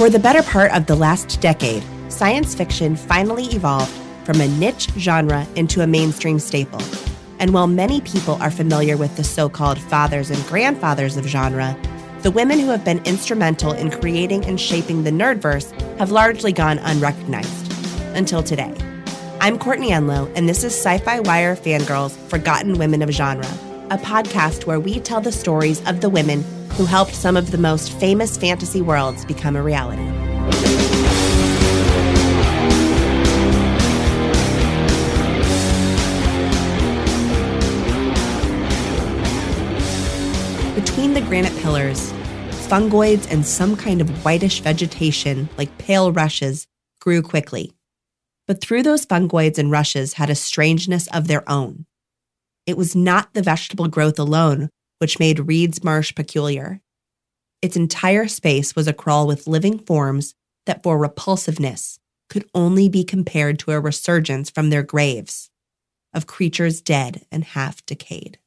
For the better part of the last decade, science fiction finally evolved from a niche genre into a mainstream staple. And while many people are familiar with the so called fathers and grandfathers of genre, the women who have been instrumental in creating and shaping the nerdverse have largely gone unrecognized until today. I'm Courtney Enlow, and this is Sci Fi Wire Fangirls Forgotten Women of Genre, a podcast where we tell the stories of the women who helped some of the most famous fantasy worlds become a reality. Between the granite pillars, fungoids and some kind of whitish vegetation, like pale rushes, grew quickly. But through those fungoids and rushes had a strangeness of their own. It was not the vegetable growth alone which made Reed's Marsh peculiar. Its entire space was a crawl with living forms that, for repulsiveness, could only be compared to a resurgence from their graves of creatures dead and half decayed.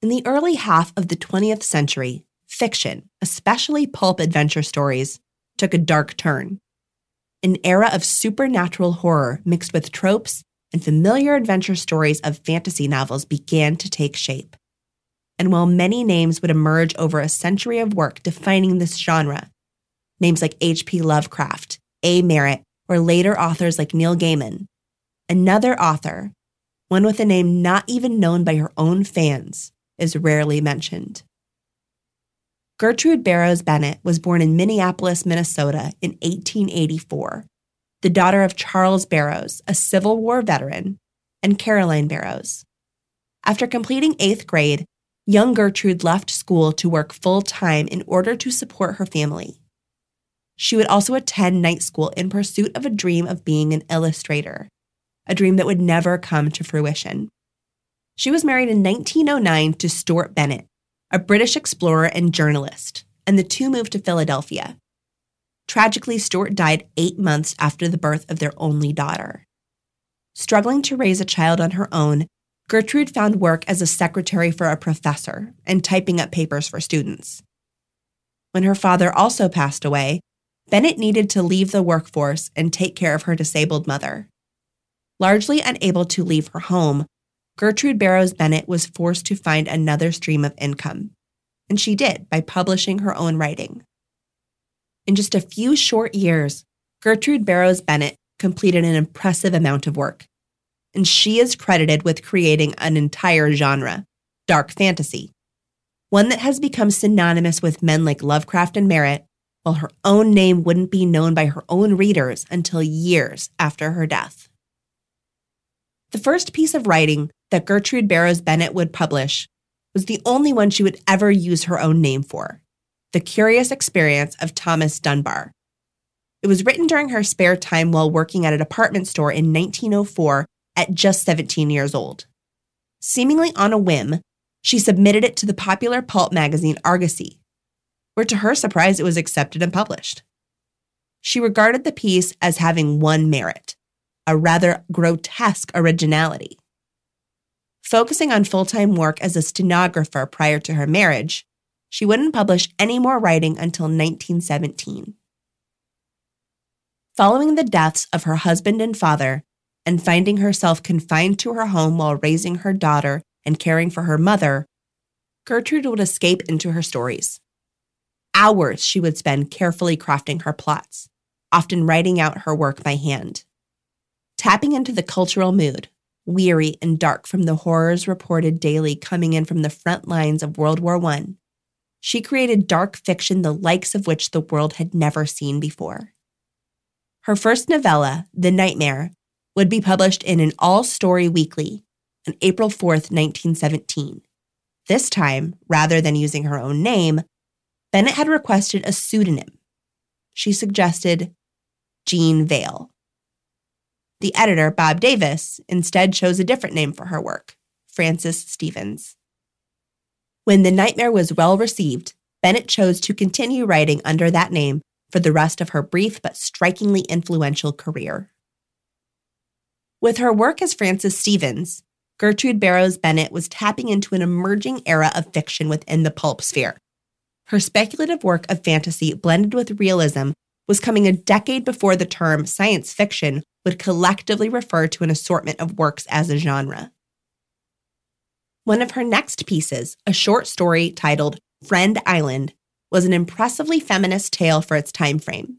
In the early half of the 20th century, fiction, especially pulp adventure stories, took a dark turn. An era of supernatural horror mixed with tropes and familiar adventure stories of fantasy novels began to take shape and while many names would emerge over a century of work defining this genre, names like H.P. Lovecraft, A. Merritt, or later authors like Neil Gaiman, another author, one with a name not even known by her own fans, is rarely mentioned. Gertrude Barrows Bennett was born in Minneapolis, Minnesota in 1884, the daughter of Charles Barrows, a Civil War veteran, and Caroline Barrows. After completing eighth grade, young Gertrude left school to work full time in order to support her family. She would also attend night school in pursuit of a dream of being an illustrator, a dream that would never come to fruition. She was married in 1909 to Stuart Bennett, a British explorer and journalist, and the two moved to Philadelphia. Tragically, Stuart died eight months after the birth of their only daughter. Struggling to raise a child on her own, Gertrude found work as a secretary for a professor and typing up papers for students. When her father also passed away, Bennett needed to leave the workforce and take care of her disabled mother. Largely unable to leave her home, Gertrude Barrows Bennett was forced to find another stream of income, and she did by publishing her own writing. In just a few short years, Gertrude Barrows Bennett completed an impressive amount of work, and she is credited with creating an entire genre, dark fantasy, one that has become synonymous with men like Lovecraft and Merritt, while her own name wouldn't be known by her own readers until years after her death. The first piece of writing that Gertrude Barrows Bennett would publish was the only one she would ever use her own name for The Curious Experience of Thomas Dunbar. It was written during her spare time while working at a department store in 1904 at just 17 years old. Seemingly on a whim, she submitted it to the popular pulp magazine Argosy, where to her surprise it was accepted and published. She regarded the piece as having one merit a rather grotesque originality. Focusing on full time work as a stenographer prior to her marriage, she wouldn't publish any more writing until 1917. Following the deaths of her husband and father, and finding herself confined to her home while raising her daughter and caring for her mother, Gertrude would escape into her stories. Hours she would spend carefully crafting her plots, often writing out her work by hand. Tapping into the cultural mood, weary and dark from the horrors reported daily coming in from the front lines of World War I, she created dark fiction the likes of which the world had never seen before. Her first novella, The Nightmare, would be published in an all story weekly, on April 4th, 1917. This time, rather than using her own name, Bennett had requested a pseudonym. She suggested Jean Vale. The editor, Bob Davis, instead chose a different name for her work, Francis Stevens. When The Nightmare was well received, Bennett chose to continue writing under that name for the rest of her brief but strikingly influential career. With her work as Francis Stevens, Gertrude Barrows Bennett was tapping into an emerging era of fiction within the pulp sphere. Her speculative work of fantasy blended with realism was coming a decade before the term science fiction would collectively refer to an assortment of works as a genre. One of her next pieces, a short story titled Friend Island, was an impressively feminist tale for its time frame.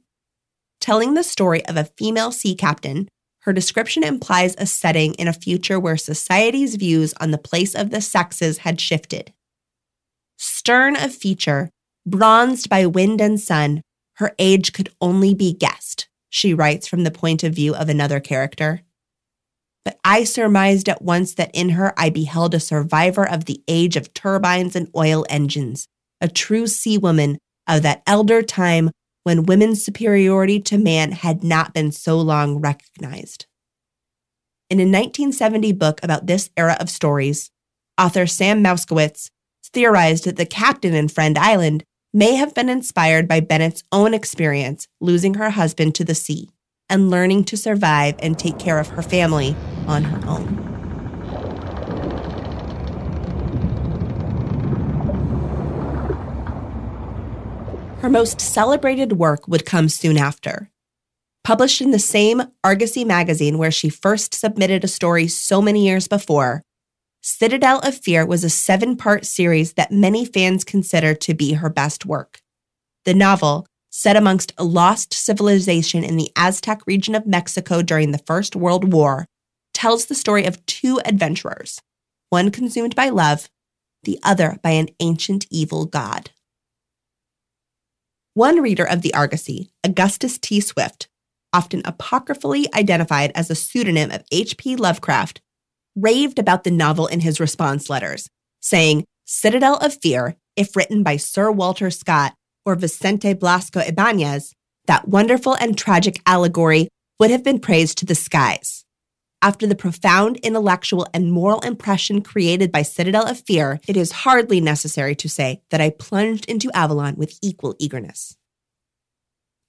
Telling the story of a female sea captain, her description implies a setting in a future where society's views on the place of the sexes had shifted. Stern of feature, Bronzed by wind and sun, her age could only be guessed, she writes from the point of view of another character. But I surmised at once that in her I beheld a survivor of the age of turbines and oil engines, a true sea woman of that elder time when women's superiority to man had not been so long recognized. In a 1970 book about this era of stories, author Sam Moskowitz theorized that the captain in Friend Island may have been inspired by Bennett's own experience losing her husband to the sea and learning to survive and take care of her family on her own. Her most celebrated work would come soon after. Published in the same Argosy magazine where she first submitted a story so many years before, Citadel of Fear was a seven part series that many fans consider to be her best work. The novel, set amongst a lost civilization in the Aztec region of Mexico during the First World War, tells the story of two adventurers, one consumed by love, the other by an ancient evil god. One reader of the Argosy, Augustus T. Swift, often apocryphally identified as a pseudonym of H.P. Lovecraft, raved about the novel in his response letters, saying, Citadel of Fear, if written by Sir Walter Scott or Vicente Blasco Ibanez, that wonderful and tragic allegory would have been praised to the skies. After the profound intellectual and moral impression created by Citadel of Fear, it is hardly necessary to say that I plunged into Avalon with equal eagerness.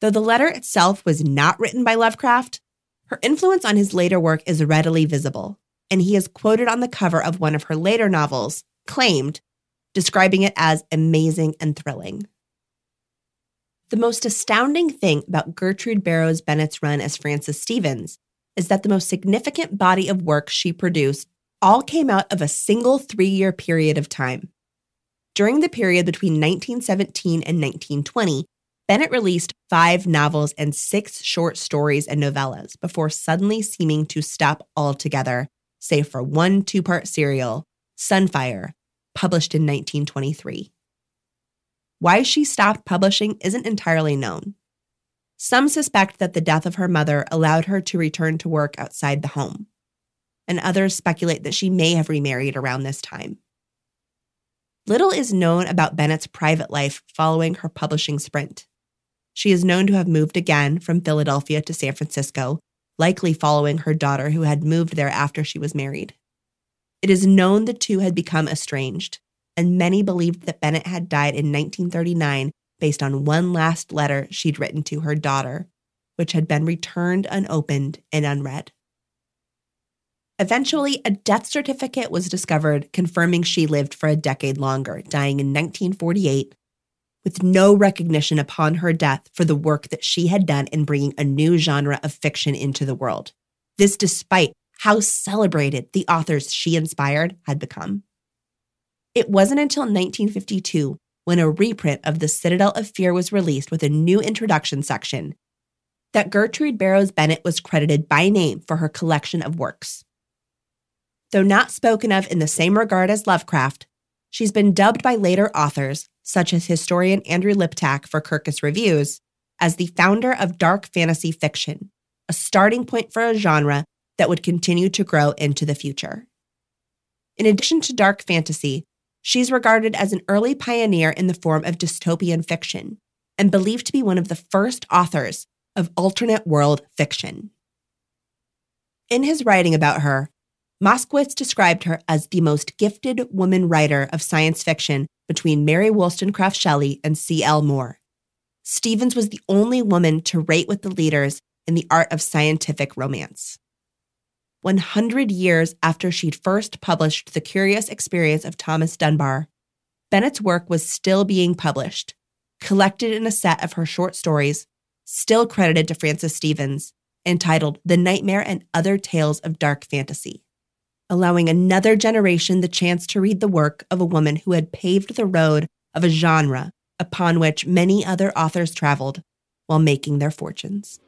Though the letter itself was not written by Lovecraft, her influence on his later work is readily visible and he is quoted on the cover of one of her later novels, claimed, describing it as amazing and thrilling. The most astounding thing about Gertrude Barrows Bennett's run as Francis Stevens is that the most significant body of work she produced all came out of a single three year period of time. During the period between 1917 and 1920, Bennett released five novels and six short stories and novellas before suddenly seeming to stop altogether save for one two part serial, Sunfire, published in 1923. Why she stopped publishing isn't entirely known. Some suspect that the death of her mother allowed her to return to work outside the home, and others speculate that she may have remarried around this time. Little is known about Bennett's private life following her publishing sprint. She is known to have moved again from Philadelphia to San Francisco likely following her daughter who had moved there after she was married. It is known the two had become estranged, and many believed that Bennett had died in 1939 based on one last letter she'd written to her daughter, which had been returned unopened and unread. Eventually, a death certificate was discovered confirming she lived for a decade longer, dying in 1948 with no recognition upon her death for the work that she had done in bringing a new genre of fiction into the world. This despite how celebrated the authors she inspired had become. It wasn't until 1952, when a reprint of The Citadel of Fear was released with a new introduction section, that Gertrude Barrows Bennett was credited by name for her collection of works. Though not spoken of in the same regard as Lovecraft, she's been dubbed by later authors such as historian Andrew Liptak for Kirkus Reviews, as the founder of dark fantasy fiction, a starting point for a genre that would continue to grow into the future. In addition to dark fantasy, she's regarded as an early pioneer in the form of dystopian fiction and believed to be one of the first authors of alternate world fiction. In his writing about her, Moskowitz described her as the most gifted woman writer of science fiction between Mary Wollstonecraft Shelley and C.L. Moore. Stevens was the only woman to rate with the leaders in the art of scientific romance. 100 years after she'd first published The Curious Experience of Thomas Dunbar, Bennett's work was still being published, collected in a set of her short stories, still credited to Francis Stevens, entitled The Nightmare and Other Tales of Dark Fantasy, allowing another generation the chance to read the work of a woman who had paved the road of a genre upon which many other authors traveled while making their fortunes.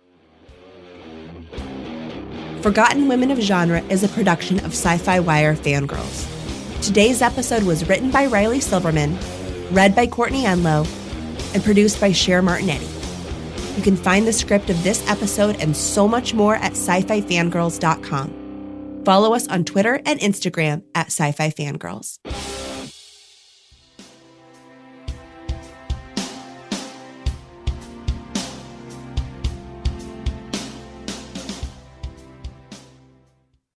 Forgotten Women of Genre is a production of Sci Fi Wire Fangirls. Today's episode was written by Riley Silverman, read by Courtney Enlow, and produced by Cher Martinetti. You can find the script of this episode and so much more at sci fi fangirls.com. Follow us on Twitter and Instagram at sci fi fangirls.